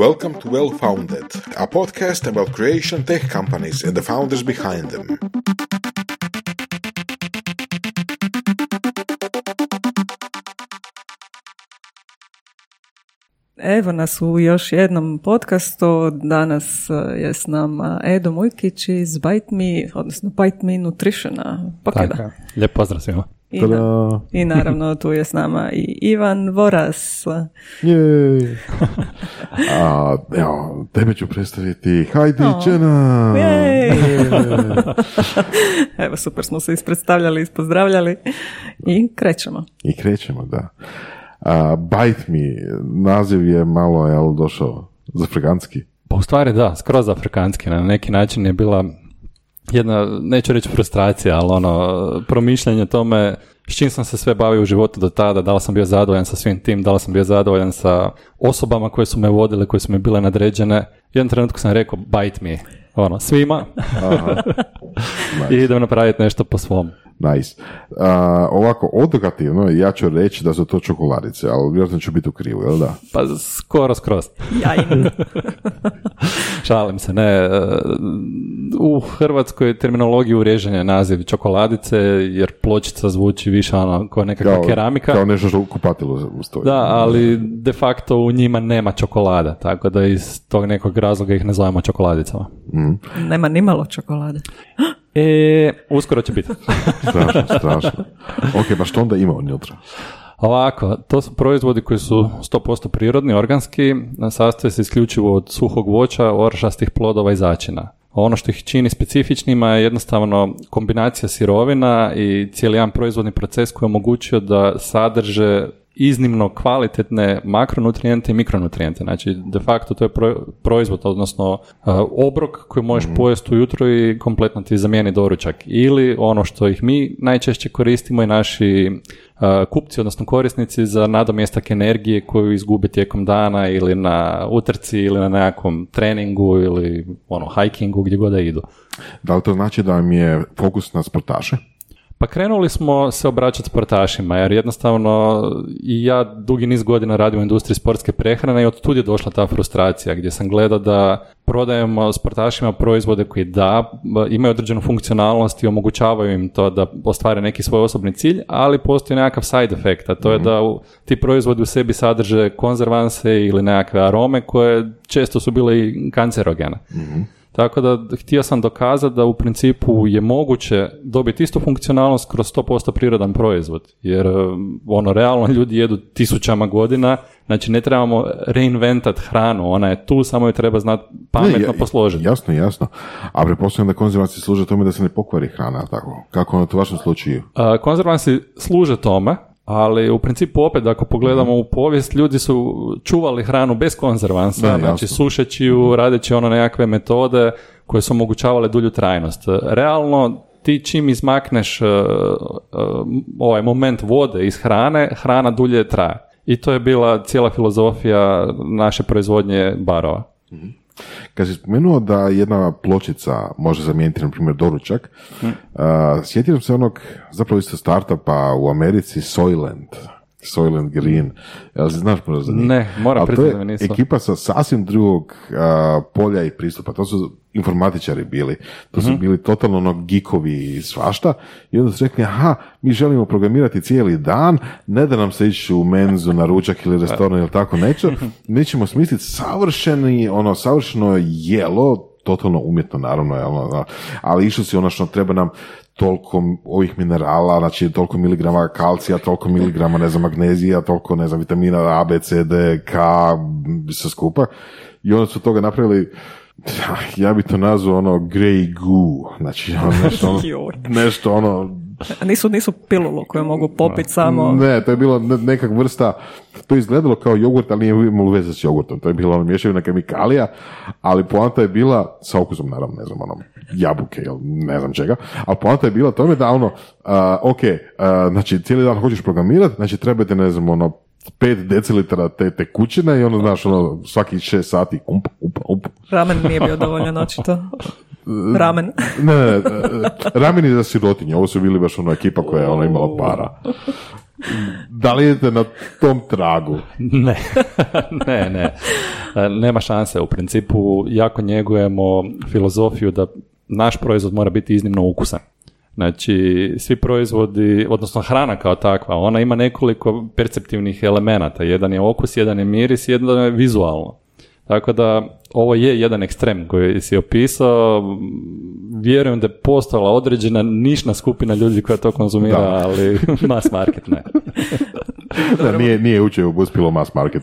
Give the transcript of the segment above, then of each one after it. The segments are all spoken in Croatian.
Welcome to Well Founded, a podcast about creation tech companies and the founders behind them. Evo nas u još jednom podcastu. Danas e, je s nama Edo Mujkić iz Bite Me, odnosno Bite Me Nutritiona. Pokida. Tako, lijep pozdrav svima. I, na- I naravno tu je s nama i Ivan Voras. Jej. A, evo, tebe ću predstaviti Hajdi O. Čena. Jej! Evo super smo se ispredstavljali, ispozdravljali i krećemo. I krećemo, da. A, Bite Me, naziv je malo, jel, došao za freganski. Pa u stvari da, skroz afrikanski. Na neki način je bila jedna, neću reći frustracija, ali ono, promišljanje tome s čim sam se sve bavio u životu do tada, da li sam bio zadovoljan sa svim tim, da li sam bio zadovoljan sa osobama koje su me vodile, koje su mi bile nadređene. Jednom trenutku sam rekao, bite me, ono, svima. I idem napraviti nešto po svom. Nice. A, ovako, odokativno, ja ću reći da su to čokoladice, ali vjerojatno ću biti u krivu, jel da? Pa skoro skroz. Šalim se, ne. U Hrvatskoj terminologiji urežen je naziv čokoladice, jer pločica zvuči više ono kao nekakva keramika. Kao nešto što u kupatilu stoji. Da, ali de facto u njima nema čokolada, tako da iz tog nekog razloga ih ne zovemo čokoladicama. Nema ni malo čokolade. E, uskoro će biti. Strašno, strašno. ok, pa što onda ima unutra? Ovako, to su proizvodi koji su 100% prirodni, organski, sastoje se isključivo od suhog voća, orašastih plodova i začina. Ono što ih čini specifičnima je jednostavno kombinacija sirovina i cijeli jedan proizvodni proces koji je omogućio da sadrže iznimno kvalitetne makronutrijente i mikronutrijente. Znači, de facto to je pro- proizvod, odnosno uh, obrok koji možeš pojesti ujutro i kompletno ti zamijeni doručak. Ili ono što ih mi najčešće koristimo i naši uh, kupci, odnosno korisnici za nadomjestak energije koju izgube tijekom dana ili na utrci ili na nekakvom treningu ili ono, hikingu gdje god da idu. Da li to znači da vam je fokus na sportaše? Pa krenuli smo se obraćati sportašima, jer jednostavno i ja dugi niz godina radim u industriji sportske prehrane i od tud je došla ta frustracija gdje sam gledao da prodajemo sportašima proizvode koji da, imaju određenu funkcionalnost i omogućavaju im to da ostvare neki svoj osobni cilj, ali postoji nekakav side effect, a to je da u- ti proizvodi u sebi sadrže konzervanse ili nekakve arome koje često su bile i kancerogene. Tako da htio sam dokazati da u principu je moguće dobiti istu funkcionalnost kroz 100% prirodan proizvod. Jer e, ono, realno ljudi jedu tisućama godina, znači ne trebamo reinventat hranu, ona je tu, samo ju treba znati pametno Ne, posložiti. Jasno, jasno. A pretpostavljam da konzervanci služe tome da se ne pokvari hrana, tako? Kako je to u vašem slučaju? A, Konzervansi služe tome, ali u principu opet ako pogledamo u povijest, ljudi su čuvali hranu bez konzervansa, Da, znači jasno. sušeći ju, radeći ono nekakve metode koje su omogućavale dulju trajnost. Realno, ti čim izmakneš e, e, ovaj moment vode iz hrane, hrana dulje traje. I to je bila cijela filozofija naše proizvodnje barova. Kad si spomenuo da jedna pločica može zamijeniti, na primjer, doručak, Hm. a, sjetio se onog, zapravo isto startupa u Americi, Soylent. Soylent Green. Jel znaš možda za njih? Ne, moram priznati da nisam. ekipa sa sasvim drugog a, polja i pristupa. To su informatičari bili. To su bili totalno ono geekovi i svašta. I onda su rekli, aha, mi želimo programirati cijeli dan, ne da nam se ići u menzu na ručak ili restoran ili tako neće. Mi ćemo smisliti savršeni, ono, savršeno jelo, totalno umjetno naravno, jel, ono, ali išli si ono što treba nam toliko ovih minerala, znači toliko miligrama kalcija, toliko miligrama, ne znam, magnezija, toliko, ne znam, vitamina A, B, C, D, K, sve skupa. I onda su toga napravili ja bi to nazvao ono grey goo, znači ono, nešto, ono, nešto ono A Nisu, nisu pilulu koju mogu popiti samo. ne, to je bilo ne- nekak vrsta, to je izgledalo kao jogurt, ali nije imalo veze s jogurtom. To je bilo ono mješavina kemikalija, ali poanta je bila, sa okusom naravno, ne znam, ono, jabuke ili ne znam čega, ali poanta je bila tome da ono, a, ok, a, znači cijeli dan hoćeš programirati, znači trebate, ne znam, ono, 5 decilitara te tekućine i ono, znaš, ono, svaki 6 sati, ump, ump, ump. Ramen nije bio dovoljan očito. Ramen. Ne, ne, ne, rameni za sirotinje, ovo su bili baš ono ekipa koja je ono imala para. Da li idete na tom tragu? Ne, ne, ne. Nema šanse. U principu jako njegujemo filozofiju da naš proizvod mora biti iznimno ukusan. Znači, svi proizvodi, odnosno hrana kao takva, ona ima nekoliko perceptivnih elemenata. Jedan je okus, jedan je miris, jedan je vizualno. Tako da, ovo je jedan ekstrem koji si opisao. Vjerujem da je postojala određena nišna skupina ljudi koja to konzumira, Da. ali mass market ne. Da, nije, nije učeo uspjelo mass market.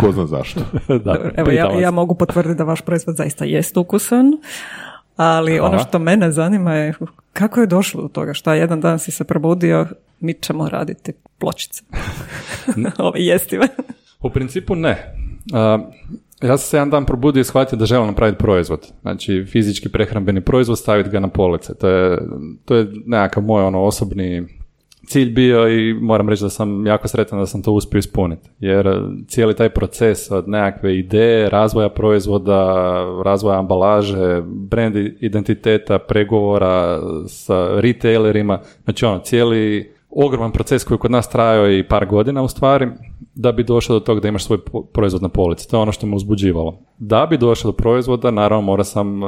Ko zna zašto. da, Evo, ja, ja mogu potvrditi da vaš proizvod zaista jest ukusan, ali ono Hvala. što mene zanima je kako je došlo do toga, šta jedan dan si se probudio, mi ćemo raditi pločice. Ove jestive. U principu ne. Ja sam se jedan dan probudio i shvatio da želim napraviti proizvod. Znači, fizički prehrambeni proizvod, staviti ga na police. To je, to je nekakav moj ono, osobni cilj bio i moram reći da sam jako sretan da sam to uspio ispuniti. Jer e, cijeli taj proces od nekakve ideje, razvoja proizvoda, razvoja ambalaže, brand identiteta, pregovora sa retailerima, znači ono, cijeli ogroman proces koji je kod nas trajao i par godina u stvari, da bi došao do toga da imaš svoj proizvod na polici. To je ono što me uzbuđivalo. Da bi došao do proizvoda, naravno mora sam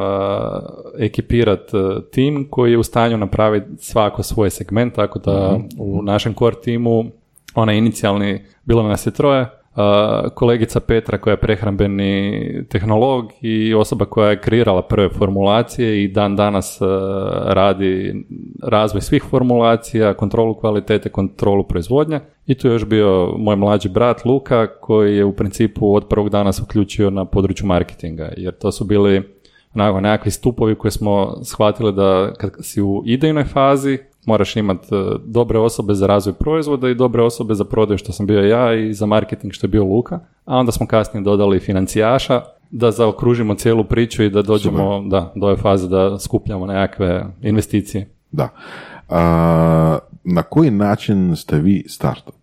ekipirati tim koji je u stanju napraviti svako svoj segment, tako da u našem core timu, onaj inicijalni, bilo nas je troje, Uh, kolegica Petra koja je prehrambeni tehnolog i osoba koja je kreirala prve formulacije i dan danas radi razvoj svih formulacija, kontrolu kvalitete, kontrolu proizvodnje. I tu je još bio moj mlađi brat Luka koji je u principu od prvog dana se uključio na području marketinga jer to su bili onako nekakvi stupovi koje smo shvatili da kad si u idejnoj fazi moraš imati e, dobre osobe za razvoj proizvoda i dobre osobe za prodaju što sam bio ja i za marketing što je bio Luka, a onda smo kasnije dodali financijaša da zaokružimo cijelu priču i da dođemo da, do ove faze da skupljamo nekakve investicije. Da. A, na koji način ste vi startup?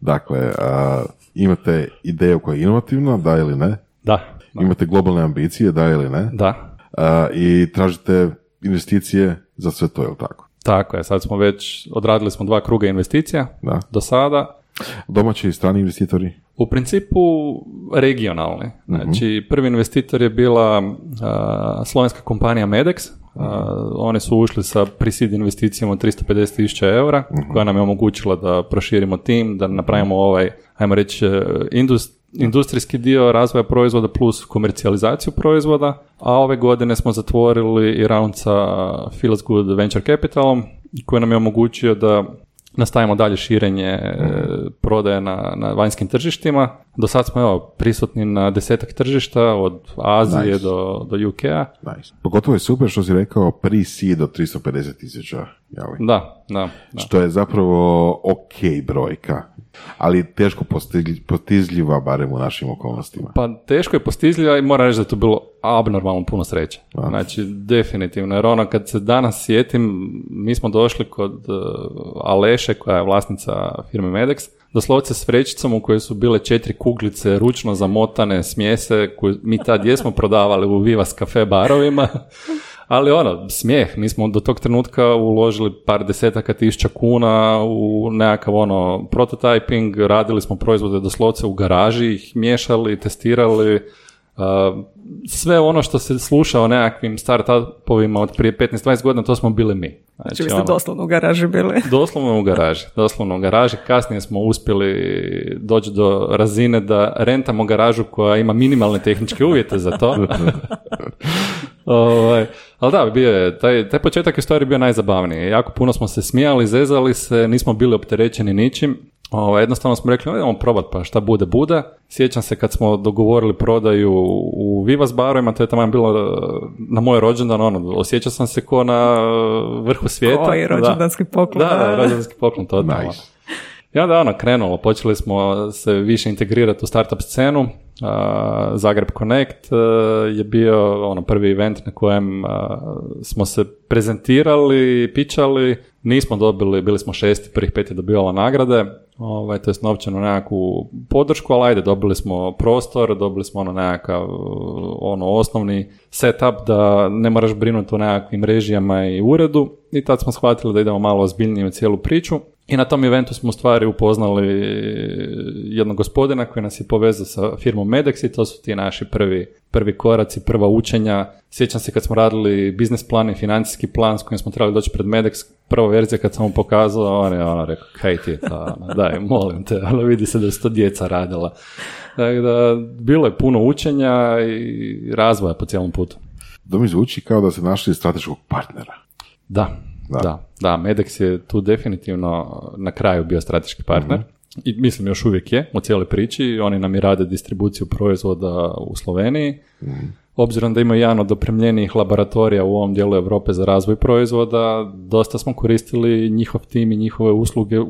Dakle, a, imate ideju koja je inovativna, da ili ne? Da, Imate globalne ambicije, da ili ne? da, A, I tražite investicije za sve to, je li tako? Tako je. Sad smo već, odradili smo dva kruga investicija Da. do sada. Domaći i strani investitori? U principu regionalni. Znači, prvi investitor je bila a, slovenska kompanija Medex. A, oni su ušli sa pre-seed investicijom od 350.000 eura, koja nam je omogućila da proširimo tim, da napravimo ovaj, ajmo reći, e, indus- industrijski dio razvoja proizvoda plus komercijalizaciju proizvoda, a ove godine smo zatvorili i round sa Feels Good Venture Capitalom, koji nam je omogućio da nastavimo dalje širenje e, prodaje na, na vanjskim tržištima. Do sad smo evo, prisutni na desetak tržišta, od Azije Nice. do, do UK-a. Nice. Pogotovo je super što si rekao pre-seed od 350 tisuća. Da, da, da. Što je zapravo ok brojka, ali teško postigli- postizljiva barem u našim okolnostima. Pa teško je postizljiva i moram reći da je to bilo abnormalno puno sreće. Znači, definitivno, jer ono kad se danas sjetim, mi smo došli kod uh, Aleše, koja je vlasnica firme Medex, doslovce s vrećicom u kojoj su bile četiri kuglice ručno zamotane smjese koje mi tad jesmo prodavali u Vivas kafe barovima. Ali ono, smijeh, mi smo do tog trenutka uložili par desetaka tisuća kuna u nekakav ono prototyping, radili smo proizvode doslovce u garaži, ih miješali, testirali, sve ono što se sluša o nekakvim startupovima od prije 15-20 godina, to smo bili mi. Znači, vi ste ono, doslovno u garaži bili. Doslovno u garaži, doslovno u garaži. Kasnije smo uspjeli doći do razine da rentamo garažu koja ima minimalne tehničke uvjete za to. ovaj, ali da, bio je, taj, taj početak je stvari bio najzabavniji. Jako puno smo se smijali, zezali se, nismo bili opterećeni ničim. Ovaj, jednostavno smo rekli, idemo probat pa šta bude, bude. Sjećam se kad smo dogovorili prodaju u Vivas barovima, to je tamo bilo eh, na moj rođendan, ono, osjećao sam se ko na eh, vrhu svijeta. Koji rođendanski poklon. Da, da, rođendanski poklon, totalno. Nice. I onda ono krenulo, počeli smo se više integrirati u startup scenu. A, Zagreb Connect je bio ono prvi event na kojem smo se prezentirali, pičali, nismo dobili, bili smo šesti, prvih pet je dobivalo nagrade, ovaj, to je novčanu nekakvu podršku, ali ajde, dobili smo prostor, dobili smo ono nekakav ono osnovni setup da ne moraš brinuti o nekakvim režijama i uredu i tad smo shvatili da idemo malo ozbiljnije u cijelu priču. I na tom eventu smo u stvari upoznali jednog gospodina koji nas je povezao sa firmom Medex i to su ti naši prvi, prvi koraci, prva učenja. Sjećam se kad smo radili biznis plan i financijski plan s kojim smo trebali doći pred Medex, prva verzija kad sam mu pokazao, on je ono rekao, kaj ti je to, ono, daj, molim te, ali vidi se da su to djeca radila. Dakle, da, bilo je puno učenja i razvoja po cijelom putu. To mi zvuči kao da se našli strateškog partnera. Da, da, da. da. Medex je tu definitivno na kraju bio strateški partner. Mhm. I mislim još uvijek je u cijeloj priči. Oni nam i rade distribuciju proizvoda u Sloveniji. Mhm. Obzirom da imaju jedan od opremljenijih laboratorija u ovom dijelu Europe za razvoj proizvoda, dosta smo koristili njihov tim i njihove usluge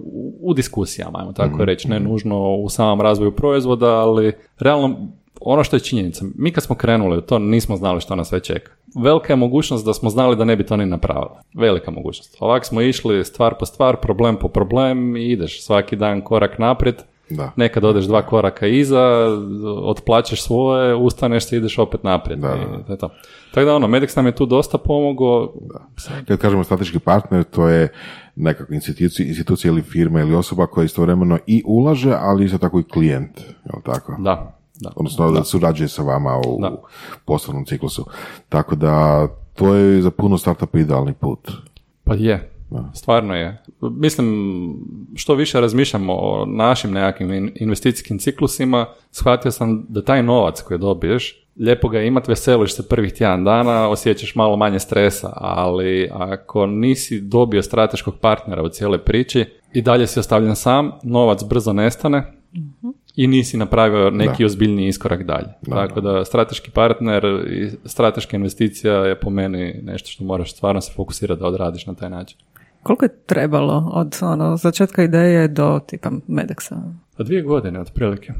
u, diskusijama, ajmo tako mm reći, ne nužno u samom razvoju proizvoda, ali realno ono što je činjenica, mi kad smo krenuli u to nismo znali što nas sve čeka. Velika je mogućnost da smo znali da ne bi to ni napravili. Velika mogućnost. Ovako smo išli stvar po stvar, problem po problem i ideš svaki dan korak naprijed. Da. Nekad odeš dva koraka iza, otplaćeš svoje, ustaneš se ideš opet naprijed. Da, I, to. Tako da ono, Medix nam je tu dosta pomogao. Kad kažemo strateški partner, to je nekakva institucija, institucija ili firma ili osoba koja istovremeno i ulaže, ali isto tako i klijent. Je tako? Da, da. Odnosno da surađuje sa vama u da. poslovnom ciklusu. Tako da to je za puno startupa idealni put. Pa je, Stvarno je. Mislim, što više razmišljamo o našim nekakvim investicijskim ciklusima, shvatio sam da taj novac koji dobiješ, lijepo ga imat, veseliš se prvih tjedan dana, osjećaš malo manje stresa, ali ako nisi dobio strateškog partnera u cijeloj priči i dalje si ostavljen sam, novac brzo nestane, uh i nisi napravio neki da. ozbiljni iskorak dalje. Tako da strateški partner i strateška investicija je po meni nešto što moraš stvarno se fokusirati da odradiš na taj način. Koliko je trebalo od ono, začetka ideje do tipa Medexa? Pa dvije godine otprilike.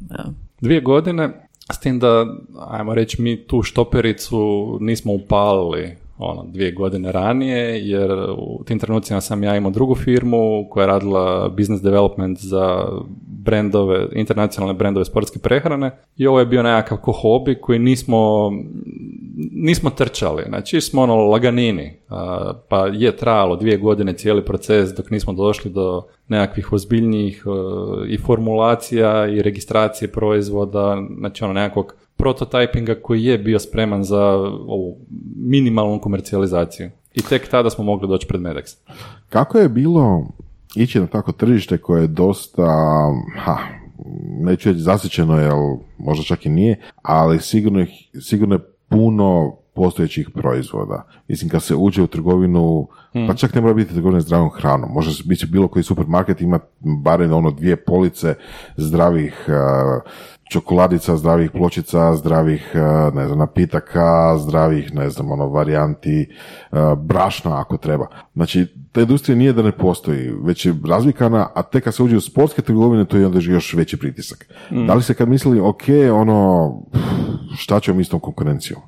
Da. Dvije godine, s tim da, ajmo reći, mi tu štopericu nismo upalili ono, dvije godine ranije, jer u tim trenucima sam ja imao drugu firmu koja je radila business development za brendove, internacionalne brendove sportske prehrane. I ovo je bio nekakav ko hobi koji nismo, nismo trčali, znači smo ono laganini, pa je trajalo dvije godine cijeli proces dok nismo došli do nekakvih ozbiljnijih e, i formulacija i registracije proizvoda, znači ono nekakvog prototypinga koji je bio spreman za ovu minimalnu komercijalizaciju. I tek tada smo mogli doći pred Medex. Kako je bilo ići na tako tržište koje je dosta, ha, neću reći zasićeno, jer možda čak i nije, ali sigurno, sigurno je puno postojećih proizvoda. Mislim, kad se uđe u trgovinu, pa čak ne mora biti trgovina zdravom hranom. Može biti bilo koji supermarket ima barem ono dvije police zdravih čokoladica, zdravih pločica, zdravih, e, ne znam, napitaka, zdravih, ne znam, ono, varijanti, e, brašna ako treba. Znači, ta industrija nije da ne postoji, već je razvikana, a tek kad se uđe u sportske trgovine, to je onda još veći pritisak. Mm. Da li se kad mislili, ok, ono, šta ćemo mi s tom konkurencijom?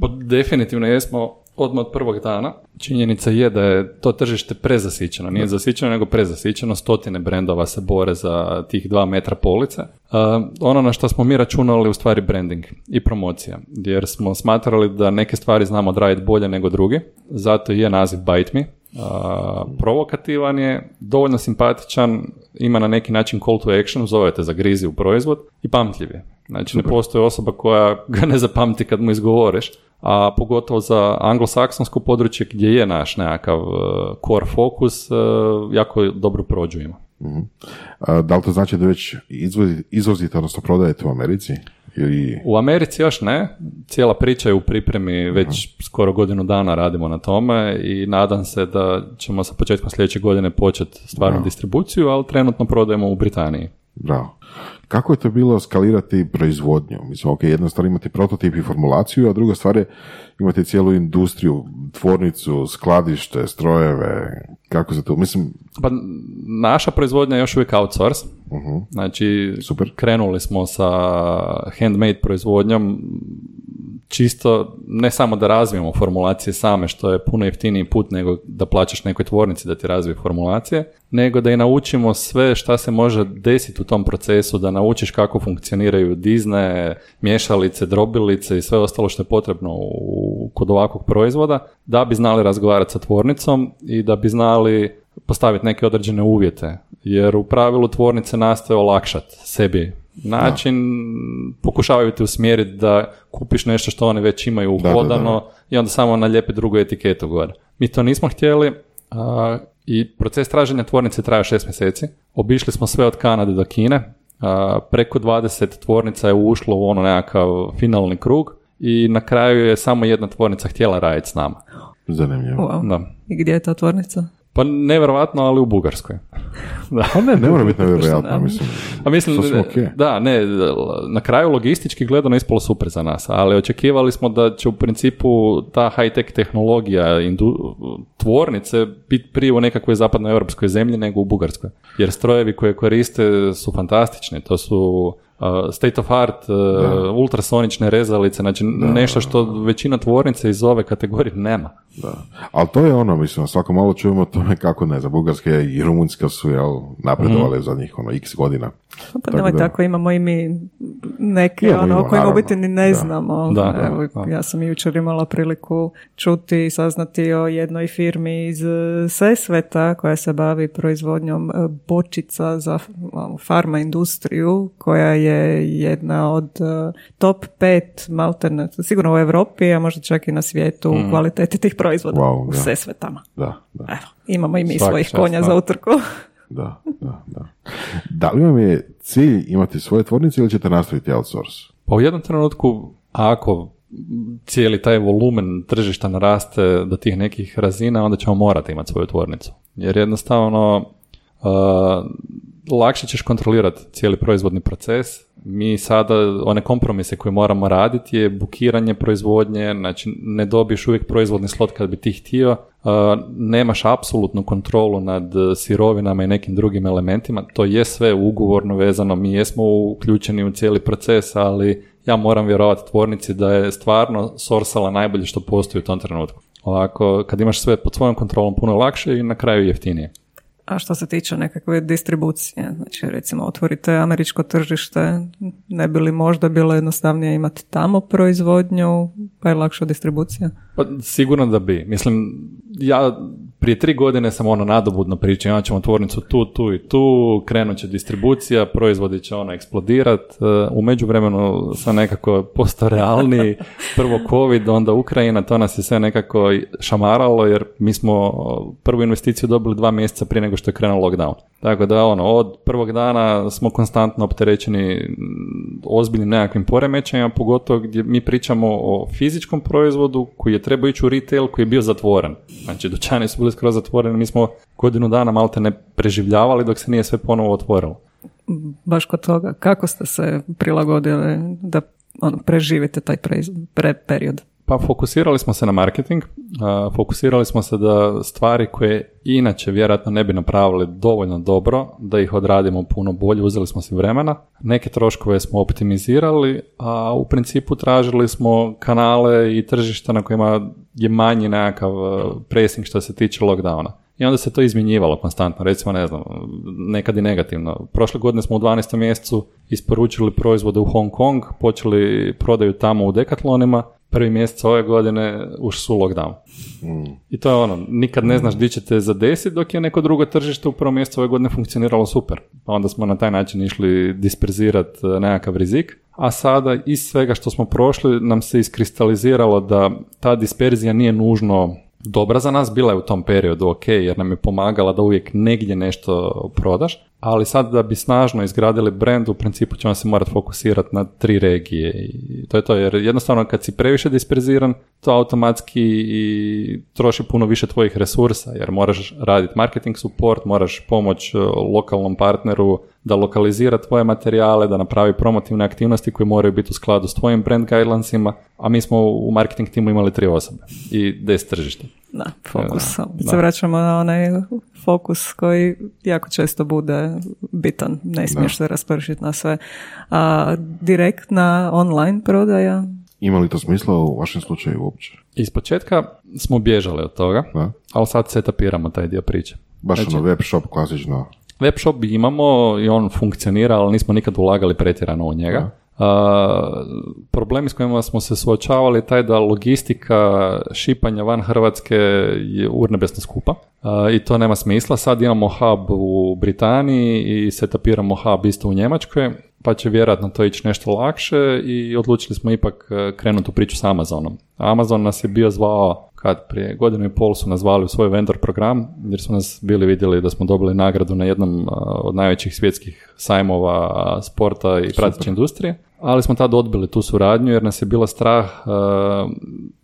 Pa definitivno jesmo odmah od prvog dana. Činjenica je da je to tržište prezasićeno. Nije zasićeno, nego prezasićeno. Stotine brendova se bore za tih dva metra police. Uh, ono na što smo mi računali u stvari branding i promocija. Jer smo smatrali da neke stvari znamo odraditi bolje nego drugi. Zato je naziv Bite Me. Uh, provokativan je, dovoljno simpatičan, ima na neki način call to action, zovete za grizi u proizvod i pamtljiv je. Znači ne postoji osoba koja ga ne zapamti kad mu izgovoriš, a pogotovo za anglosaksonsko područje gdje je naš nekakav uh, core fokus, uh, jako dobro prođujemo. uh Da li to znači da već izvozite, odnosno prodajete u Americi? Ili... U Americi još ne, cijela priča je u pripremi, već skoro godinu dana radimo na tome i nadam se da ćemo sa početkom sljedeće godine početi stvarnu distribuciju, ali trenutno prodajemo u Britaniji. Bravo. Kako je to bilo skalirati proizvodnju? Mislim, ok, jedna stvar imati prototip i formulaciju, a druga stvar je imati cijelu industriju, tvornicu, skladište, strojeve, kako se to, mislim... Pa naša proizvodnja je još uvijek outsource, uh znači Super. krenuli smo sa handmade proizvodnjom, čisto ne samo da razvijemo formulacije same, što je puno jeftiniji put nego da plaćaš nekoj tvornici da ti razvije formulacije, nego da i naučimo sve šta se može desiti u tom procesu, da naučiš kako funkcioniraju dizne, mješalice, drobilice i sve ostalo što je potrebno u, kod ovakvog proizvoda, da bi znali razgovarati sa tvornicom i da bi znali postaviti neke određene uvjete. Jer u pravilu tvornice nastoje olakšati sebi način, pokušavaju te usmjeriti da kupiš nešto što oni već imaju uhodano i onda samo nalijepi drugu etiketu gore. Mi to nismo htjeli a, i proces traženja tvornice traje šest mjeseci. Obišli smo sve od Kanade do Kine. A, preko 20 tvornica je ušlo u ono nekakav finalni krug i na kraju je samo jedna tvornica htjela raditi s nama. Zanimljivo. Da. I gdje je ta tvornica? Pa nevjerojatno, ali u Bugarskoj. Da. Pa ne, ne mora biti nevjerojatno, mislim. A mislim, da, ne, na kraju logistički gledano ispalo super za nas, ali očekivali smo da će u principu ta high-tech tehnologija indu, tvornice biti prije u nekakvoj zapadnoj europskoj zemlji nego u Bugarskoj. Jer strojevi koje koriste su fantastični, to su state of art, uh, ultrasonične rezalice, znači nešto što većina tvornica iz ove kategorije nema. Da. Ali to je ono, mislim, svako malo čujemo o tome kako, ne znam, Bugarska i Rumunjska su jel, napredovali mm. za njih ono, x godina. Pa tako, nemoj tako, imamo i mi neke ono, o kojima u biti ni ne znamo. Da, Evo, ja sam jučer imala priliku čuti i saznati o jednoj firmi iz e, Sesveta koja se bavi proizvodnjom e, bočica za ono, farma industriju koja je jedna od e, top pet malterne, sigurno u Europi, a možda čak i na svijetu u mm. kvaliteti tih proizvoda wow, u Sesvetama. Da, da. Evo, imamo i mi svojih konja za utrku. Da, da, da. Da li vam je cilj imati svoje tvornice ili ćete nastaviti outsource? Pa u jednom trenutku, ako cijeli taj volumen tržišta naraste do tih nekih razina, onda ćemo morati imati svoju tvornicu. Jer jednostavno uh, lakše ćeš kontrolirati cijeli proizvodni proces. Mi sada, one kompromise koje moramo raditi je bukiranje proizvodnje, znači ne dobiješ uvijek proizvodni slot kad bi ti htio, nemaš apsolutnu kontrolu nad sirovinama i nekim drugim elementima, to je sve ugovorno vezano, mi jesmo uključeni u cijeli proces, ali ja moram vjerovati tvornici da je stvarno sorsala najbolje što postoji u tom trenutku. Ovako, kad imaš sve pod svojom kontrolom puno lakše i na kraju jeftinije. A što se tiče nekakve distribucije, znači recimo otvorite američko tržište, ne bi li možda bilo jednostavnije imati tamo proizvodnju, pa je lakša distribucija? Pa, sigurno da bi. Mislim, ja prije tri godine sam ono nadobudno pričao, imat ćemo tvornicu tu, tu i tu, krenut će distribucija, proizvodi će ono eksplodirat. E, u međuvremenu sam nekako postao realniji, prvo COVID, onda Ukrajina, to nas je sve nekako šamaralo jer mi smo prvu investiciju dobili dva mjeseca prije nego što je krenuo lockdown. Tako da ono, od prvog dana smo konstantno opterećeni ozbiljnim nekakvim poremećajima, pogotovo gdje mi pričamo o fizičkom proizvodu koji je trebao ići u retail koji je bio zatvoren. Znači, dućani su skroz zatvoreni, mi smo godinu dana malte ne preživljavali dok se nije sve ponovo otvorilo. Baš kod toga, kako ste se prilagodili da ono, preživite taj pre, period? Pa fokusirali smo se na marketing, fokusirali smo se da stvari koje inače vjerojatno ne bi napravili dovoljno dobro, da ih odradimo puno bolje, uzeli smo si vremena. Neke troškove smo optimizirali, a u principu tražili smo kanale i tržišta na kojima je manji nekakav pressing što se tiče lockdowna. I onda se to izmjenjivalo konstantno, recimo ne znam, nekad i negativno. Prošle godine smo u 12. mjesecu isporučili proizvode u Hong Kong, počeli prodaju tamo u dekatlonima, prvi mjesec ove godine ušli su u lockdown. Mm. I to je ono, nikad ne znaš gdje ćete zadesiti dok je neko drugo tržište u prvom mjesecu ove godine funkcioniralo super. Pa onda smo na taj način išli disperzirati e, nekakav rizik. A sada iz svega što smo prošli nam se iskristaliziralo da ta disperzija nije nužno dobra za nas, bila je u tom periodu ok jer nam je pomagala da uvijek negdje nešto prodaš, ali sad da bi snažno izgradili brand u principu ćemo se morati fokusirati na tri regije i to je to jer jednostavno kad si previše disperziran to automatski i troši puno više tvojih resursa jer moraš raditi marketing support, moraš pomoć e, lokalnom partneru da lokalizira tvoje materijale, da napravi promotivne aktivnosti koje moraju biti u skladu s tvojim brand guidelinesima, a mi smo u marketing timu imali tri osobe i deset tržišta. Da, fokus. Da, se vraćamo na onaj fokus koji jako često bude bitan. Ne smiješ se raspršiti na sve. A direktna online prodaja? Ima li to smisla u vašem slučaju uopće? Iz početka smo bježali od toga, da. ali sad se etapiramo taj dio priče. Baš znači, ono web shop klasično. Web shop imamo i on funkcionira, ali nismo nikad ulagali pretjerano u njega. Uh, problemi s kojima smo se suočavali taj da logistika šipanja van Hrvatske je urnebesno skupa uh, i to nema smisla. Sad imamo hub u Britaniji i setapiramo hub isto u Njemačkoj pa će vjerojatno to ići nešto lakše i odlučili smo ipak uh, krenuti u priču s Amazonom. Amazon nas je bio zvao kad prije godinu i pol su nas zvali u svoj vendor program jer su nas bili vidjeli da smo dobili nagradu na jednom od najvećih svjetskih sajmova sporta i prateće industrije ali smo tad odbili tu suradnju jer nas je bila strah uh,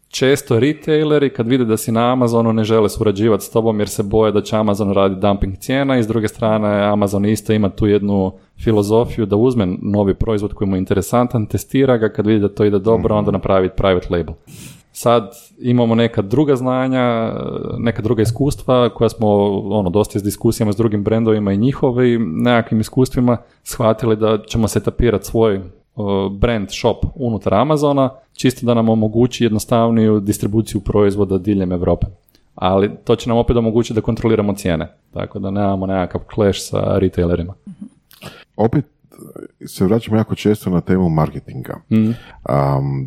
često retaileri kad vide da si na Amazonu ne žele surađivati s tobom jer se boje da će Amazon raditi dumping cijena i s druge strane Amazon isto ima tu jednu filozofiju da uzme novi proizvod koji mu je interesantan, testira ga, kad vidi da to ide dobro, mhm. onda napravi private label. Sad imamo neka druga znanja, neka druga iskustva koja smo ono, dosta s diskusijama s drugim brendovima i njihovim nekakvim iskustvima shvatili da ćemo se tapirati svoj brand shop unutar Amazona, čisto da nam omogući jednostavniju distribuciju proizvoda diljem Europe. Ali to će nam opet omogućiti da kontroliramo cijene, tako da nemamo nekakav clash sa retailerima. Opet se vraćamo jako često na temu marketinga. Mm.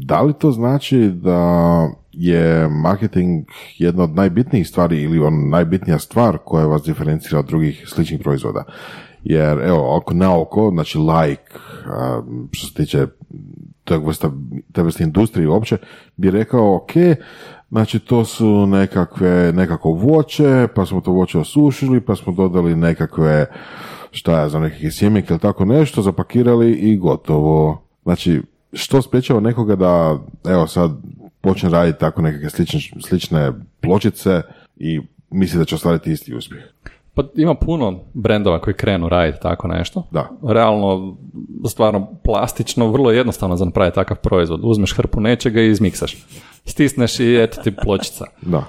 da li to znači da je marketing jedna od najbitnijih stvari ili on najbitnija stvar koja vas diferencira od drugih sličnih proizvoda? Jer, evo, ako na oko, znači like, što se tiče tog vrsta, te vrste industrije uopće, bi rekao, ok, znači to su nekakve, nekako voće, pa smo to voće osušili, pa smo dodali nekakve, šta ja znam, nekakve sjemenke ili tako nešto, zapakirali i gotovo. Znači, što sprečava nekoga da, evo sad, počne raditi tako nekakve slične, slične pločice i misli da će ostvariti isti uspjeh? Pa ima puno brendova koji krenu raditi tako nešto. Da. Realno, stvarno plastično, vrlo jednostavno za napraviti takav proizvod. Uzmeš hrpu nečega i izmiksaš. Stisneš i eto ti pločica. Da.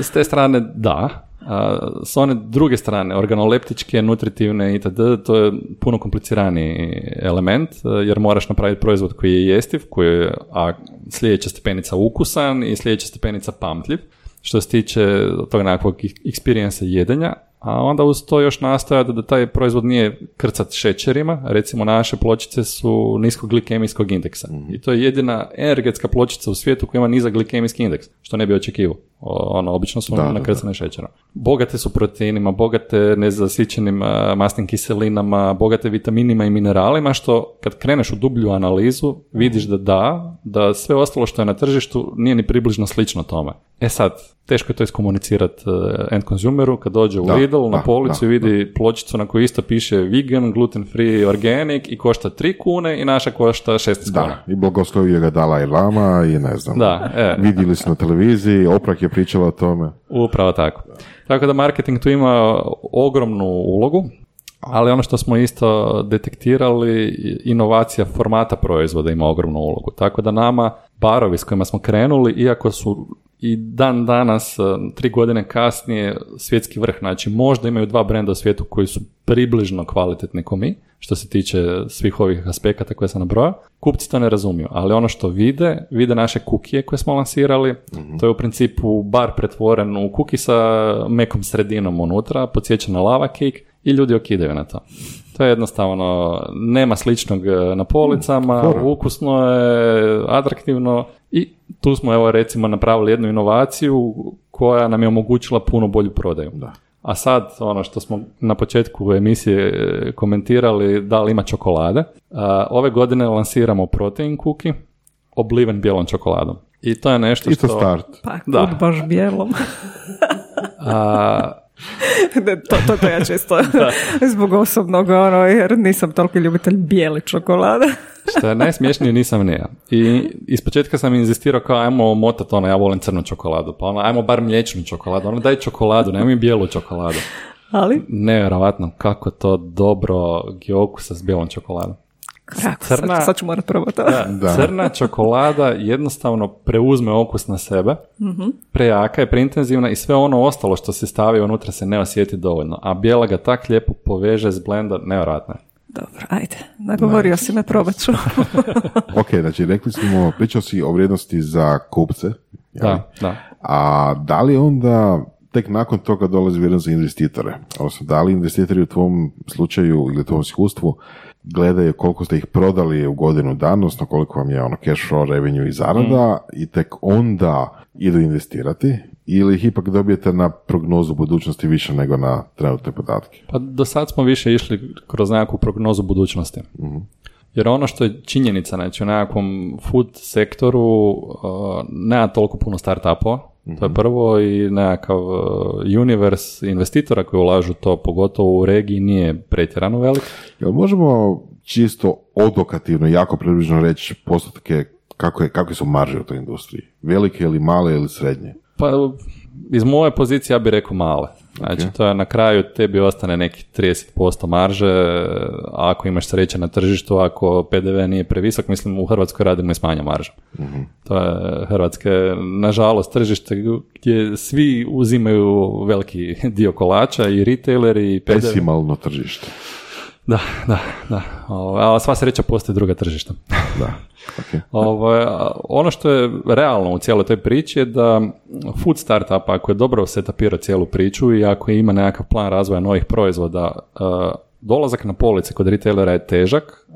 S te strane da, a s one druge strane, organoleptičke, nutritivne itd., to je puno kompliciraniji element, jer moraš napraviti proizvod koji je jestiv, koji je a, sljedeća stepenica ukusan i sljedeća stepenica pamtljiv, što se tiče tog nekakvog experience jedenja, a onda uz to još nastojati da taj proizvod nije krcat šećerima, recimo naše pločice su niskog glikemijskog indeksa mhm. i to je jedina energetska pločica u svijetu koja ima nizak glikemijski indeks, što ne bi očekivao. Ono, obično su da, nakrcane šećerom. Bogate su proteinima, bogate nezasićenim masnim kiselinama, bogate vitaminima i mineralima, što kad kreneš u dublju analizu, vidiš da da, da sve ostalo što je na tržištu nije ni približno slično tome. E sad, teško je to iskomunicirati e, end consumeru kad dođe u da, Lidl na policu i vidi pločicu na kojoj isto piše vegan, gluten free, organic i košta 3 kune i naša košta 16 da, kuna. i blagoslovio ga dala i lama i ne znam. Da, e. Vidjeli smo na televiziji, Oprak je pričala o tome. Upravo tako. Tako da marketing tu ima ogromnu ulogu, ali ono što smo isto detektirali, inovacija formata proizvoda ima ogromnu ulogu. Tako da nama barovi s kojima smo krenuli, iako su i dan danas, e, tri godine kasnije, svjetski vrh. Znači, možda imaju dva brenda u svijetu koji su približno kvalitetni ko mi, što se tiče svih ovih aspekata koje sam nabrojao. Kupci to ne razumiju, ali ono što vide, vide naše kukije koje smo lansirali, to je u principu bar pretvoren u kuki sa mekom sredinom unutra, podsjeća na lava cake i ljudi okidaju na to. To je jednostavno, nema sličnog e, na policama, ukusno je, atraktivno i tu smo evo recimo napravili jednu inovaciju koja nam je omogućila puno bolju prodaju. Da. A sad, ono što smo na početku emisije e, komentirali, da li ima čokolade. ove godine lansiramo protein kuki, obliven bijelom čokoladom. I to je nešto što... start. Pa, da. baš bijelom. A, to, to, to ja često zbog osobnog, ono, jer nisam toliko ljubitelj bijele čokolade. Što je najsmiješnije, nisam nije. I ispočetka sam inzistirao kao ajmo motat ono, ja volim crnu čokoladu, pa ono, ajmo bar mliječnu čokoladu, ono daj čokoladu, nemoj bijelu čokoladu. Ali? Nevjerovatno kako to dobro giokusa s bijelom čokoladom. Crna, sad, sad ću morat probati. Da, Crna čokolada jednostavno preuzme okus na sebe, mm prejaka je, preintenzivna i sve ono ostalo što se stavi unutra se ne osjeti dovoljno. A bijela ga tak lijepo poveže s blenda, nevjerojatno dobro, ajde, nagovorio si me, probat ću. ok, znači rekli smo, pričao si o vrijednosti za kupce. Da, da. A da li onda tek nakon toga dolazi vrijednost za investitore? Odnosno, da li investitori u tvom slučaju ili u tvom iskustvu gledaju koliko ste ih prodali u godinu dana, odnosno koliko vam je ono cash flow, revenue i zarada mm. i tek onda idu investirati ili ih ipak dobijete na prognozu budućnosti više nego na trenutne podatke? Pa do sad smo više išli kroz nekakvu prognozu budućnosti. mm Jer ono što je činjenica, znači u nekakvom food sektoru uh, nema toliko puno startupova, to je prvo i nekakav uh, univers investitora koji ulažu to, pogotovo u regiji, nije pretjerano velik. Jel možemo čisto odokativno, jako približno reći postotke kako je, kakve su marže u toj industriji? Velike ili male ili srednje? Pa iz moje pozicije ja bih rekao male. Znači, to je na kraju tebi ostane neki 30% marže, ako imaš sreće na tržištu, ako PDV nije previsok, mislim u Hrvatskoj radimo i smanja marža. uh To je Hrvatske, nažalost, tržište gdje svi uzimaju veliki dio kolača i retaileri i PDV. Pesimalno tržište. Da, da, da. A sva sreća postoji druga tržišta. Da. Okay. Ovo, ono što je realno u cijeloj toj priči je da food startup, ako je dobro setapirao cijelu priču i ako ima nekakav plan razvoja novih proizvoda, dolazak na police kod retailera je težak,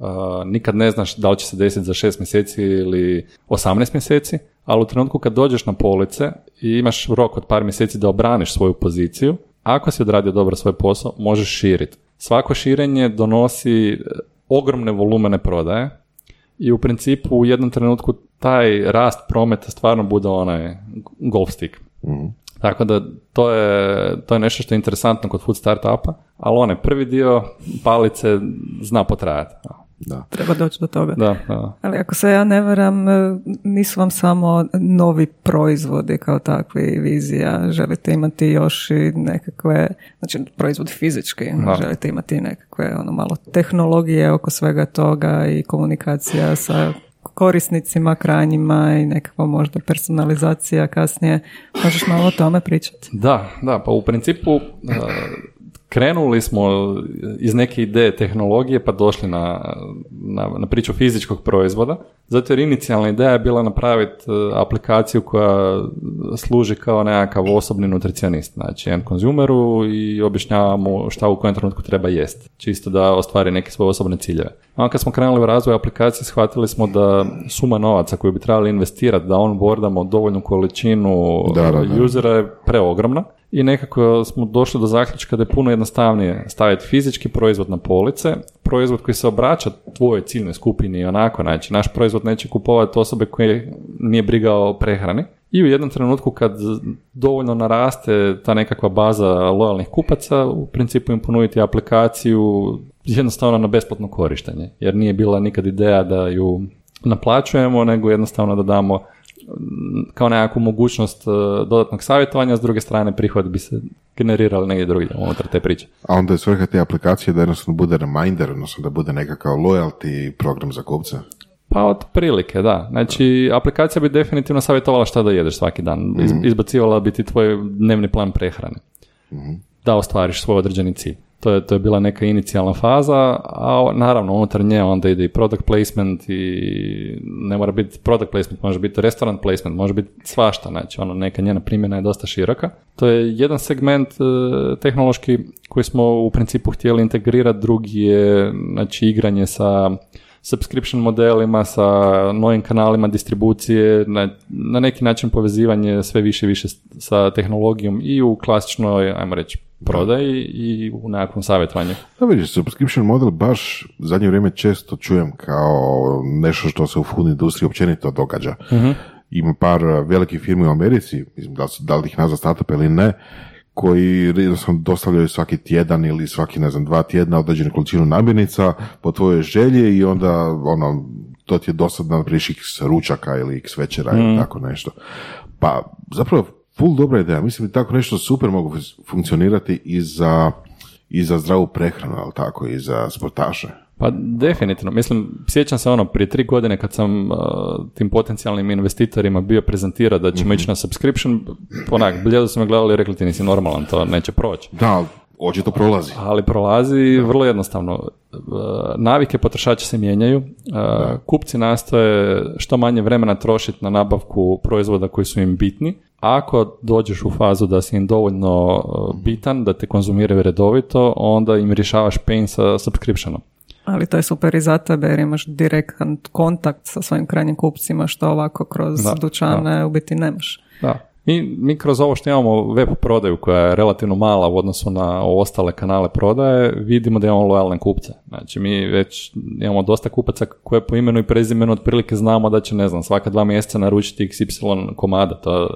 nikad ne znaš da li će se desiti za 6 mjeseci ili 18 mjeseci, ali u trenutku kad dođeš na police i imaš rok od par mjeseci da obraniš svoju poziciju, ako si odradio dobro svoj posao, možeš širiti. Svako širenje donosi e, ogromne volumene prodaje i u principu u jednom trenutku taj rast prometa stvarno bude onaj golf stick. Mhm. Tako da to je, to je nešto što je interesantno kod food startupa, ali onaj prvi dio palice zna potrajati. Da. Treba doći do toga. Da, da. Ali ako se ja ne varam, e, nisu vam samo novi proizvodi kao takvi vizija. Želite imati još i nekakve, znači proizvodi fizički, želite imati nekakve ono malo tehnologije oko svega toga i komunikacija sa korisnicima, krajnjima i nekakva možda personalizacija kasnije. Možeš malo o tome pričati? Da, da, pa u principu e, krenuli smo iz neke ideje tehnologije pa došli na, na, na priču fizičkog proizvoda, zato jer inicijalna ideja je bila napraviti e, aplikaciju koja služi kao nekakav osobni nutricionist, znači end konzumeru i objašnjavamo šta u kojem trenutku treba jest, čisto da ostvari neke svoje osobne ciljeve. A kad smo krenuli u razvoj aplikacije, shvatili smo da suma novaca koju bi trebali investirati da onboardamo dovoljnu količinu da, da, usera je preogromna i nekako smo došli do zaključka da je puno jednostavnije staviti fizički proizvod na police, proizvod koji se obraća tvojoj ciljnoj skupini i onako, znači naš proizvod neće kupovati osobe koje nije brigao o prehrani. I u jednom trenutku kad dovoljno naraste ta nekakva baza lojalnih kupaca, u principu im ponuditi aplikaciju jednostavno na besplatno korištenje, jer nije bila nikad ideja da ju naplaćujemo, nego jednostavno da damo kao nekakvu mogućnost e, dodatnog savjetovanja, s druge strane prihod bi se generirali negdje drugdje unutar te priče. A onda je svrha te aplikacije da jednostavno bude reminder, odnosno da bude nekakav loyalty program za kupce? Pa od prilike, da. Znači, aplikacija bi definitivno savjetovala šta da jedeš svaki dan. mm Izbacivala bi ti tvoj dnevni plan prehrane. mm Da ostvariš svoj određeni cilj. To je, to je bila neka inicijalna faza, a naravno unutar nje onda ide i product placement i ne mora biti product placement, može biti restaurant placement, može biti svašta, znači ono neka njena primjena je dosta široka. To je jedan segment e, tehnološki koji smo u principu htjeli integrirati, drugi je znači igranje sa subscription modelima, sa novim kanalima distribucije, na, na neki način povezivanje sve više i više sa tehnologijom i u klasičnoj, ajmo reći, prodaji i u nekakvom savjetovanju. Da vidiš, subscription model baš zadnje vrijeme često čujem kao nešto što se u food industriji općenito događa. uh Ima par velikih firmi u Americi, mislim da, da li ih nazva startup ili ne, koji dostavljaju svaki tjedan ili svaki, ne znam, dva tjedna određenu količinu namirnica po tvojoj želje i onda, ono, to ti je dosadno na x ručaka ili x večera ili mhm. tako nešto. Pa, zapravo, full dobra ideja. Mislim da tako nešto super mogu funkcionirati i za, i za zdravu prehranu, ali tako, i za sportaše. Pa definitivno. Mislim, sjećam se ono, prije tri godine kad sam uh, tim potencijalnim investitorima bio prezentirao da ćemo mm ići na subscription, onak, bljedo su me gledali i rekli ti nisi normalan, to neće proći. Da, Očito prolazi. Ali prolazi vrlo jednostavno. E, navike potrošača se mijenjaju. E, kupci nastoje što manje vremena trošiti na nabavku proizvoda koji su im bitni. Ako dođeš u fazu da si im dovoljno e, bitan, da te konzumiraju redovito, onda im rješavaš pain sa subscriptionom. Ali to je super i za tebe jer imaš direktan kontakt sa svojim krajnjim kupcima što ovako kroz da, dućane u biti nemaš. Da. Mi, mi kroz ovo što imamo web prodaju koja je relativno mala u odnosu na ostale kanale prodaje, vidimo da imamo lojalne kupce. Znači mi već imamo dosta kupaca koje po imenu i prezimenu otprilike znamo da će, ne znam, svaka dva mjeseca naručiti XY komada. To,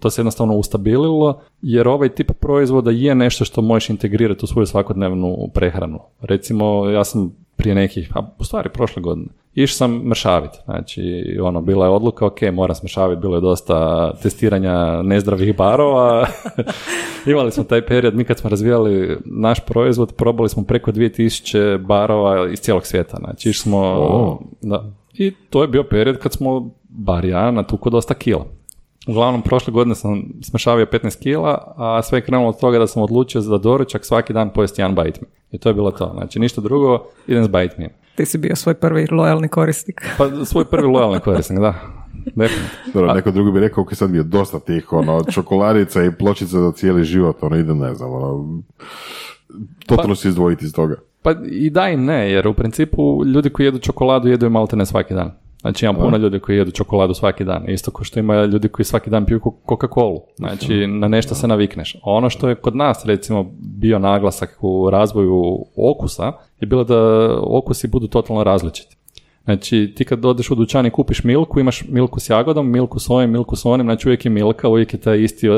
to se jednostavno ustabililo jer ovaj tip proizvoda je nešto što možeš integrirati u svoju svakodnevnu prehranu. Recimo, ja sam prije nekih, a u stvari prošle godine, išao sam mršaviti. Znači, ono, bila je odluka, ok, moram smršaviti, bilo je dosta testiranja nezdravih barova. Imali smo taj period, mi kad smo razvijali naš proizvod, probali smo preko 2000 barova iz cijelog svijeta. Znači, išli smo... Da, I to je bio period kad smo, bar ja, natukao dosta kila. Uglavnom, prošle godine sam smršavio 15 kila, a sve je krenulo od toga da sam odlučio za doručak svaki dan pojesti jedan me. I to je bilo to. Znači, ništa drugo, idem s me. Ti si bio svoj prvi lojalni korisnik. Pa svoj prvi lojalni korisnik, da. Dobro, neko drugi bi rekao, ok, sad mi je dosta tih, ono, čokoladica i pločica za cijeli život, ono, ide, ne znam, ono, totalno pa, se izdvojiti iz toga. Pa i da i ne, jer u principu ljudi koji jedu čokoladu jedu je malte ne svaki dan. Znači imam puno ljudi koji jedu čokoladu svaki dan, isto kao što ima ljudi koji svaki dan piju Coca-Cola. Znači na nešto se navikneš. Ono što je kod nas recimo bio naglasak u razvoju okusa je bilo da okusi budu totalno različiti. Znači, ti kad odeš u dućan i kupiš milku, imaš milku s jagodom, milku s ovim, milku s onim, znači uvijek je milka, uvijek je taj isti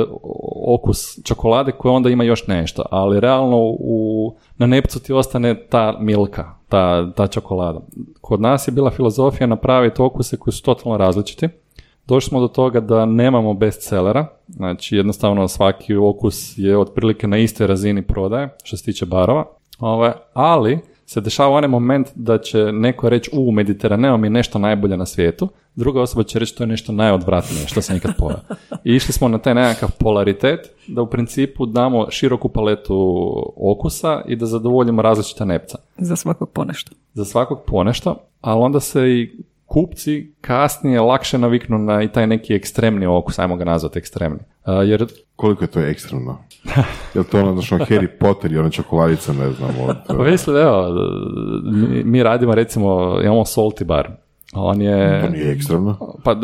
okus čokolade koja onda ima još nešto, ali realno u, na nepcu ti ostane ta milka, ta, ta čokolada. Kod nas je bila filozofija napraviti okuse koji su totalno različiti. Došli smo do toga da nemamo bestsellera, znači jednostavno svaki okus je otprilike na istoj razini prodaje što se tiče barova, Ove, ali se dešava onaj moment da će neko reći u Mediteraneo mi je nešto najbolje na svijetu, druga osoba će reći to je nešto najodvratnije što sam ikad pojao. I išli smo na taj nekakav polaritet da u principu damo široku paletu okusa i da zadovoljimo različita nepca. Za svakog ponešto. Za svakog ponešto, ali onda se i kupci kasnije lakše naviknu na i taj neki ekstremni okus, ajmo ga nazvati ekstremni. jer... Koliko je to ekstremno? je to ono, znači, Harry Potter i ona čokoladica, ne znam. Od, pa mislim, evo, mi, mi radimo recimo, imamo salty bar, on je... To nije ekstremno. Pa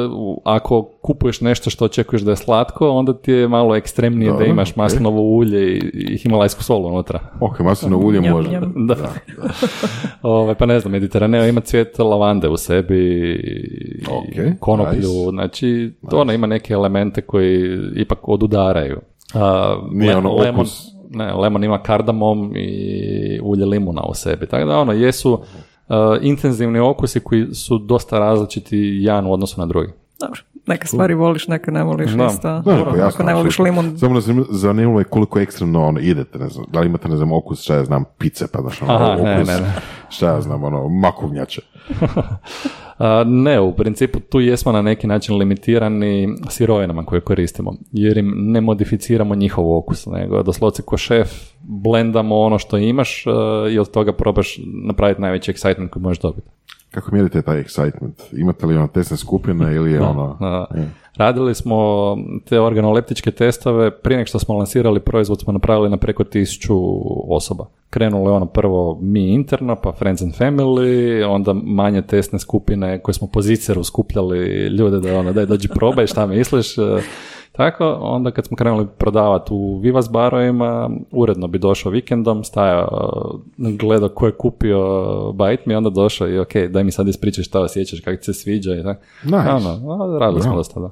ako kupuješ nešto što očekuješ da je slatko, onda ti je malo ekstremnije da, imaš maslinovo ulje i, himalajsku solu unutra. Ok, maslinovo ulje može. Da. da. Ove, pa ne znam, Mediteraneo ima cvijet lavande u sebi, okay, konoplju, znači to ono ima neke elemente koji ipak odudaraju. A, Nije ono lemon, Ne, lemon ima kardamom i ulje limuna u sebi. Tako da ono, jesu intenzivni okusi koji su dosta različiti jedan u odnosu na drugi. Dobro. Neke stvari voliš, neke ne voliš da. isto. Da, Ako ne voliš limun. Samo zanimljivo je koliko ekstremno ono idete, ne znam, da li imate, ne znam, okus, šta ja znam, pice, pa znaš, ono, Aha, okus, ne, ne, ne. Šta ja znam, ono, makovnjače. ne, u principu tu jesmo na neki način limitirani sirovinama koje koristimo, jer im ne modificiramo njihov okus, nego doslovce ko šef blendamo ono što imaš i od toga probaš napraviti najveći excitement koji možeš dobiti. Kako mjerite taj excitement? Imate li ono tesne skupine ili je ono... Radili smo te organoleptičke testove, prije nego što smo lansirali proizvod smo napravili na preko tisuću osoba. Krenulo je ono prvo mi interno, pa friends and family, onda manje testne skupine koje smo po ziceru skupljali ljude da ono, daj dođi probaj šta misliš, tako, onda kad smo krenuli prodavati u Vivas barovima, uredno bi došao vikendom, stajao, gledao ko je kupio Bite mi, onda došao i ok, daj mi sad ispričaj šta osjećaš, kako ti se sviđa i tako. Nice. Ono, radili smo dosta, da.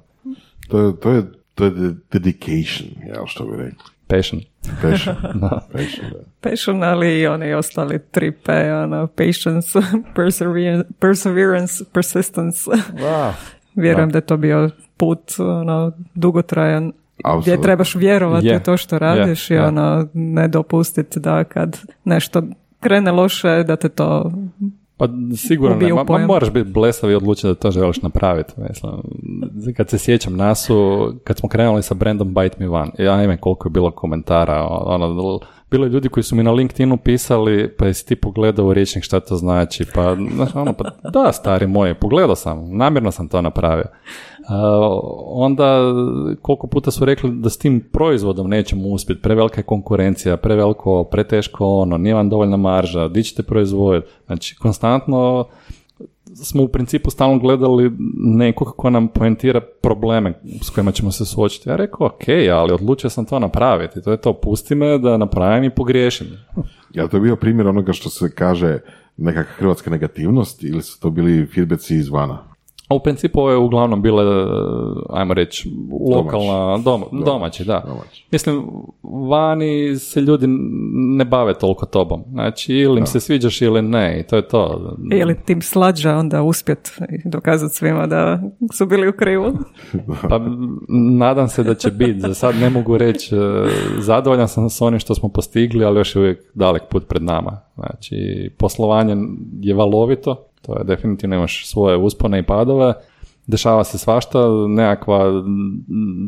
To je, to je, to je dedication, ja što bi rekli. Passion. Passion. da. Passion, da. Passion, ali i oni ostali tri P, ono, patience, perseverance, perseverance persistence. Wow. Vjerujem da. da je to bio put ono, dugotrajan gdje trebaš vjerovati u to što radiš i ono, ne dopustiti da kad nešto krene loše da te to pa sigurno ne, ma, moraš biti blesav i odlučiti da to želiš napraviti. Mislim. Kad se sjećam nasu, kad smo krenuli sa brandom Bite Me One, ja ime koliko je bilo komentara, ono, bilo je ljudi koji su mi na LinkedInu pisali, pa jesi ti pogledao u riječnik šta to znači, pa, ono, pa da, stari moji, pogledao sam, namjerno sam to napravio. Onda koliko puta su rekli da s tim proizvodom nećemo uspjeti, prevelika je konkurencija, preveliko, preteško ono, nije vam dovoljna marža, di ćete proizvoditi. Znači, konstantno smo u principu stalno gledali nekog ko nam poentira probleme s kojima ćemo se suočiti. Ja rekao, ok, ali odlučio sam to napraviti. To je to, pusti me da napravim i pogriješim. Ja to je bio primjer onoga što se kaže nekakva hrvatska negativnost ili su to bili feedbacki izvana? A u principu ovo je uglavnom bile, ajmo reći, lokalna, domaći, da. Mislim, vani se ljudi ne bave toliko tobom. Znači, ili im se sviđaš ili ne, i to je to. Ili tim slađa onda uspjet dokazati svima da su bili u krivu. pa, nadam se da će biti. Za sad ne mogu reći, e, zadovoljan sam s onim što smo postigli, ali još je uvijek dalek put pred nama. Znači, poslovanje je valovito, to je definitivno imaš svoje uspone i padove. Dešava se svašta, nekakva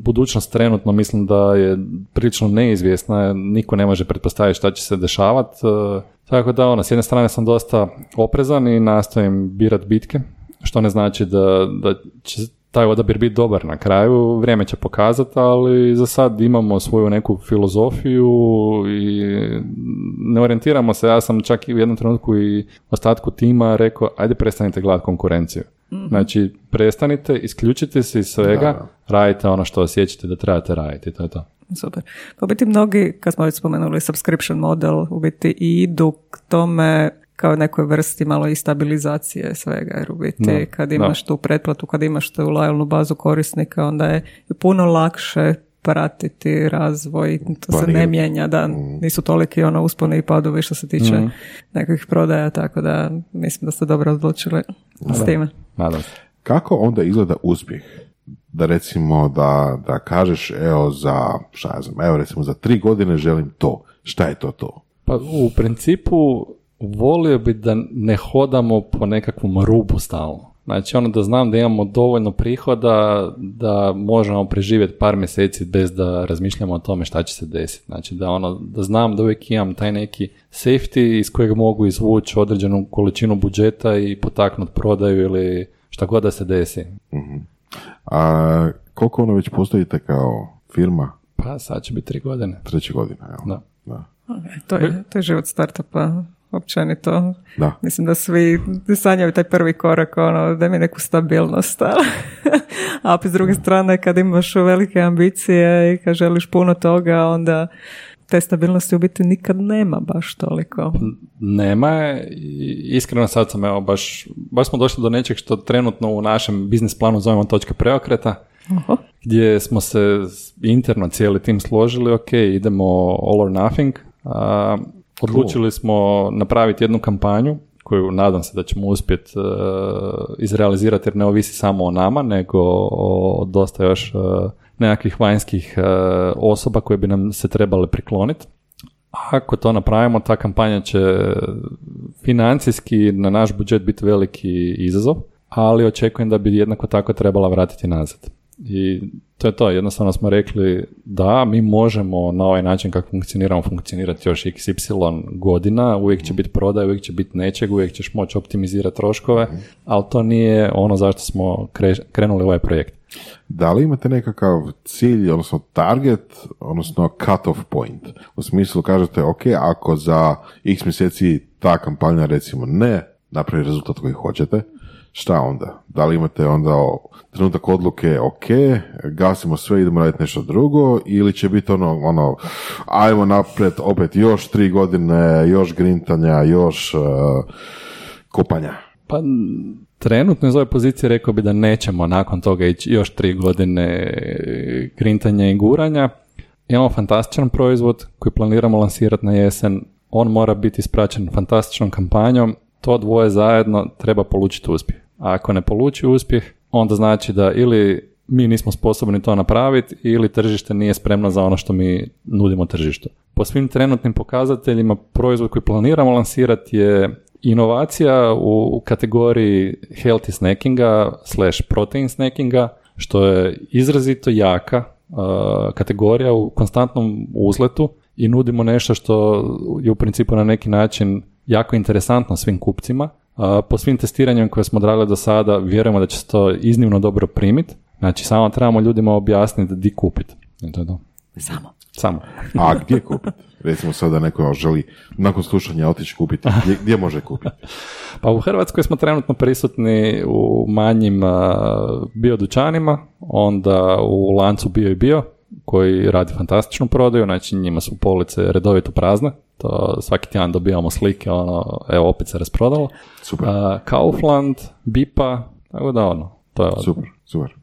budućnost trenutno mislim da je prilično neizvjesna, niko ne može pretpostaviti šta će se dešavati. E, tako da ono, s jedne strane sam dosta oprezan i nastojim birat bitke, što ne znači da, da će taj odabir biti dobar na kraju, vrijeme će pokazati, ali za sad imamo svoju neku filozofiju i ne orijentiramo se, ja sam čak i u jednom trenutku i ostatku tima rekao, ajde prestanite gledati konkurenciju. mm Znači, prestanite, isključite se iz svega, radite ono što osjećate da trebate raditi, to je to. Super. Pa biti mnogi, kad smo već spomenuli subscription model, u biti idu k tome kao nekoj vrsti malo i stabilizacije svega, jer u biti kad imaš tu pretplatu, kad imaš tu lojalnu bazu korisnika, onda je puno lakše pratiti razvoj, to se ne mijenja, da mm. nisu toliki ono uspone i padovi što se tiče mm. nekakvih prodaja, tako da mislim da ste dobro odlučili s time. Kako onda izgleda uspjeh? Da recimo da, da kažeš evo za, šta ja znam, evo recimo za tri godine želim to. Šta je to to? Pa u principu volio bi da ne hodamo po nekakvom rubu stalno. Znači ono da znam da imamo dovoljno prihoda da možemo preživjeti par mjeseci bez da razmišljamo o tome šta će se desiti. Znači da ono da znam da uvijek imam taj neki safety iz kojeg mogu izvući određenu količinu budžeta i potaknuti prodaju ili šta god da se desi. uh A koliko ono već postojite kao firma? Pa sad će biti tri godine. Treće godine, evo. Da. da. to, je, to je život startupa općenito. Da. Mislim da svi sanjaju taj prvi korak, ono, da mi neku stabilnost. A s druge strane, kad imaš velike ambicije i kad želiš puno toga, onda te stabilnosti u biti nikad nema baš toliko. Nema je. Iskreno sad sam, evo, baš, baš smo došli do nečeg što trenutno u našem biznis planu zovemo točka preokreta. Oho. gdje smo se interno cijeli tim složili, ok, idemo all or nothing, Odlučili smo napraviti jednu kampanju koju nadam se da ćemo uspjeti uh, izrealizirati jer ne ovisi samo o nama, nego o dosta još uh, nekakvih vanjskih uh, osoba koje bi nam se trebale prikloniti. Ako to napravimo, ta kampanja će financijski na naš budžet biti veliki izazov, ali očekujem da bi jednako tako trebala vratiti nazad. I to je to, jednostavno smo rekli da mi možemo na ovaj način kako funkcioniramo funkcionirati još xy godina, uvijek će biti prodaj, uvijek će biti nečeg, uvijek ćeš moći optimizirati troškove, ali to nije ono zašto smo krenuli ovaj projekt. Da li imate nekakav cilj, odnosno target, odnosno cut-off point? U smislu kažete, ok, ako za x mjeseci ta kampanja recimo ne napravi rezultat koji hoćete, šta onda? Da li imate onda trenutak odluke, ok, gasimo sve, idemo raditi nešto drugo, ili će biti ono, ono, ajmo naprijed opet još tri godine, još grintanja, još uh, kopanja? Pa trenutno iz ove pozicije rekao bi da nećemo nakon toga ići još tri godine grintanja i guranja. Imamo fantastičan proizvod koji planiramo lansirati na jesen. On mora biti ispraćen fantastičnom kampanjom. To dvoje zajedno treba polučiti uspjeh. A ako ne poluči uspjeh, onda znači da ili mi nismo sposobni to napraviti ili tržište nije spremno za ono što mi nudimo tržištu. Po svim trenutnim pokazateljima proizvod koji planiramo lansirati je inovacija u kategoriji healthy snackinga slash protein snackinga, što je izrazito jaka uh, kategorija u konstantnom uzletu i nudimo nešto što je u principu na neki način jako interesantno svim kupcima. Po svim testiranjima koje smo odradili do sada, vjerujemo da će se to iznimno dobro primiti. Znači, samo trebamo ljudima objasniti di kupiti. to je to. Samo. Samo. A gdje kupiti? Recimo sada neko želi nakon slušanja otići kupiti. Gdje, gdje može kupiti? Pa u Hrvatskoj smo trenutno prisutni u manjim biodućanima, onda u lancu bio i bio, koji radi fantastičnu prodaju, znači njima su police redovito prazne, to svaki tjedan dobijamo slike, ono, evo opet se rasprodalo. Super. Kaufland, Bipa, tako da ono, to je... Super, super.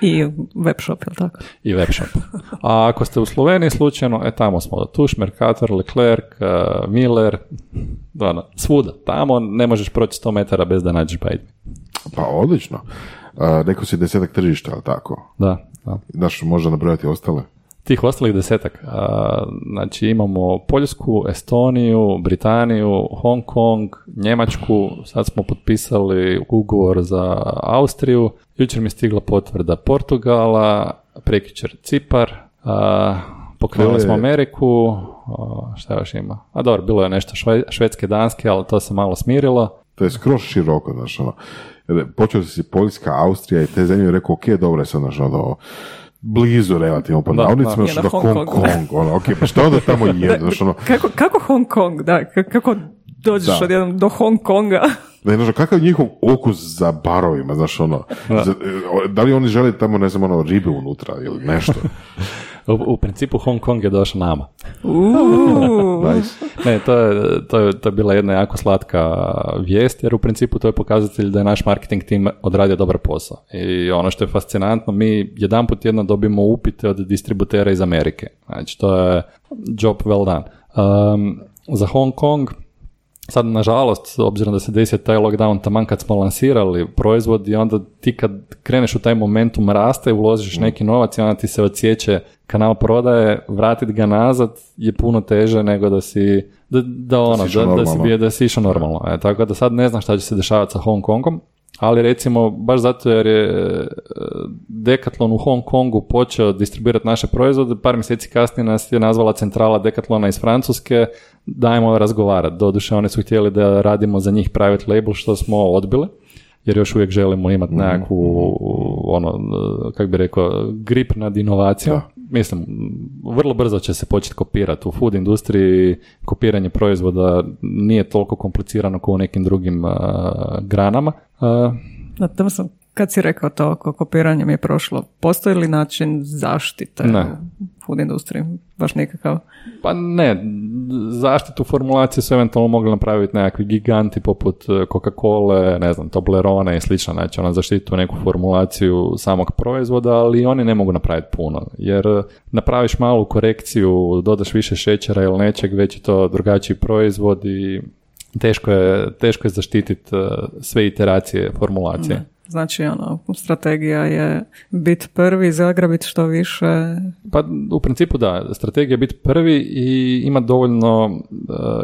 I web shop, je tako? I web shop. A ako ste u Sloveniji slučajno, e tamo smo, Tuš, Mercator, Leclerc, uh, Miller, ono, svuda. Tamo ne možeš proći 100 metara bez da nađeš Bajde. Pa odlično. Uh, rekao si desetak tržišta, ali tako? Da. da. Daš možda nabrojati ostale? Tih ostalih desetak. znači imamo Poljsku, Estoniju, Britaniju, Hong Kong, Njemačku, sad smo potpisali ugovor za Austriju, jučer mi je stigla potvrda Portugala, prekjučer Cipar, pokrenuli smo Ameriku, šta još ima? A dobro, bilo je nešto švedske, danske, ali to se malo smirilo. To je skroz široko, znaš, ono. Počeo si Poljska, Austrija i te zemlje, rekao, ok, dobro je sad, znaš, ono, blizu relativno po navodnicima, što da Hong Kong, ono, ok, pa što onda tamo je, znaš, ono... Kako, kako Hong Kong, da, kako dođeš odjednom do Hong Konga? Ne, znaš, kakav je njihov okus za barovima, znaš, ono, da. da li oni žele tamo, ne znam, ono, ribe unutra ili nešto? U, u principu Hong Kong je došao nama. nice. Ne, to je, to, je, to je bila jedna jako slatka vijest, jer u principu to je pokazatelj da je naš marketing tim odradio dobar posao. I ono što je fascinantno, mi jedan put jedno dobimo upite od distributera iz Amerike. Znači, to je job well done. Um, za Hong Kong Sad, nažalost, s obzirom da se desio taj lockdown taman kad smo lansirali proizvod i onda ti kad kreneš u taj momentum raste, uložiš neki novac i onda ti se odsjeće kanal prodaje, vratit ga nazad je puno teže nego da si da, da ono, da, da, da, si, da si išao normalno. E, tako da sad ne znam šta će se dešavati sa Hong Kongom, ali recimo baš zato jer je e, Decathlon u Hong Kongu počeo distribuirati naše proizvode, par mjeseci kasnije nas je nazvala centrala Decathlona iz Francuske, dajmo razgovarati. Doduše oni su htjeli da radimo za njih private label što smo odbili jer još uvijek želimo imati mhm. nekakvu, ono, kako bi rekao, grip nad inovacijom. Mislim, vrlo brzo će se početi kopirati. U food industriji kopiranje proizvoda nije toliko komplicirano kao u nekim drugim granama. Uh, sam kad si rekao to, kopiranje mi je prošlo, postoji li način zaštite ne. u food industriji? Baš nikakav? Pa ne, zaštitu formulacije su eventualno mogli napraviti nekakvi giganti poput e, Coca-Cola, ne znam, Toblerone i slično, znači ona zaštitu neku formulaciju samog proizvoda, ali oni ne mogu napraviti puno, jer e, napraviš malu korekciju, dodaš više šećera ili nečeg, već je to drugačiji proizvod i teško je, teško je zaštititi e, sve iteracije formulacije. Znači, ono, strategija je biti prvi, zagrabiti što više. Pa, u principu da, strategija je biti prvi i ima dovoljno uh,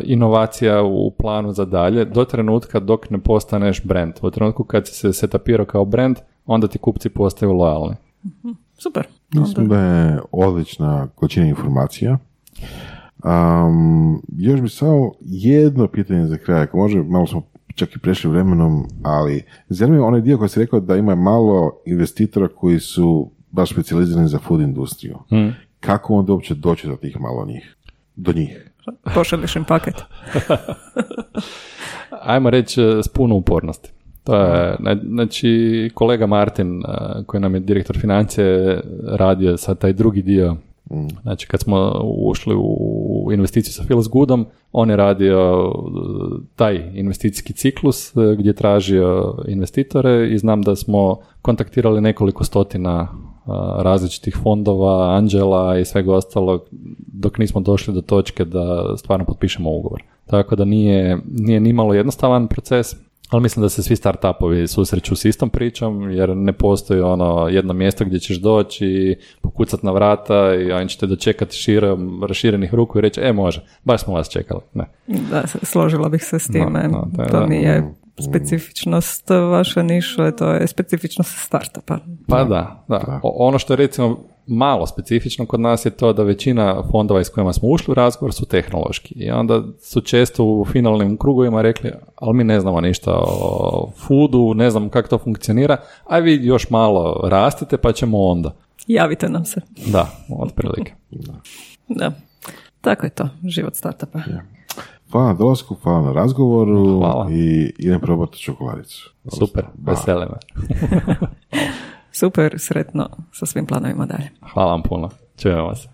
inovacija u planu za dalje, do trenutka dok ne postaneš brand. U trenutku kad si se setapirao kao brand, onda ti kupci postaju lojalni. Mhm. Super. Mislim da je odlična količina informacija. Um, još bi samo jedno pitanje za kraj, ako može, malo smo čak i prešli vremenom, ali zanimljivo onaj dio koji si rekao da ima malo investitora koji su baš specijalizirani za food industriju. Hmm. Kako onda uopće doći do tih malo njih? Do njih? Pošalješ im paket. Ajmo reći e, s puno upornosti. To je, znači, kolega Martin, e, koji nam je direktor financije, radio sad taj drugi dio Znači kad smo ušli u investiciju sa Phil's Goodom, on je radio uh, taj investicijski ciklus uh, gdje je tražio investitore i znam da smo kontaktirali nekoliko stotina različitih fondova, anđela i svega ostalog dok nismo došli do točke da stvarno potpišemo ugovor. Tako da nije, nije nimalo jednostavan proces, ali mislim da se svi startupovi susreću s istom pričom, jer ne postoji ono jedno mjesto gdje ćeš doći i pokucat na vrata i oni ćete dočekati širom raširenih ruku i reći, e može, baš smo vas čekali. Ne. Da, složila bih se s time. to mi je specifičnost vaše niše, to je specifičnost startupa. Pa da, da. Ono što je recimo malo specifično kod nas je to da većina fondova iz kojima smo ušli u razgovor su tehnološki i onda su često u finalnim krugovima rekli ali mi ne znamo ništa o foodu, ne znam kako to funkcionira, a vi još malo rastete pa ćemo onda. Javite nam se. Da, otprilike. da. Tako je to, život startupa. Ja. Hvala na dolasku, hvala na razgovoru hvala. i idem probati čokoladicu. Super, vesele me. Super, sretno sa svim planovima dalje. Hvala vam puno. Čujemo se.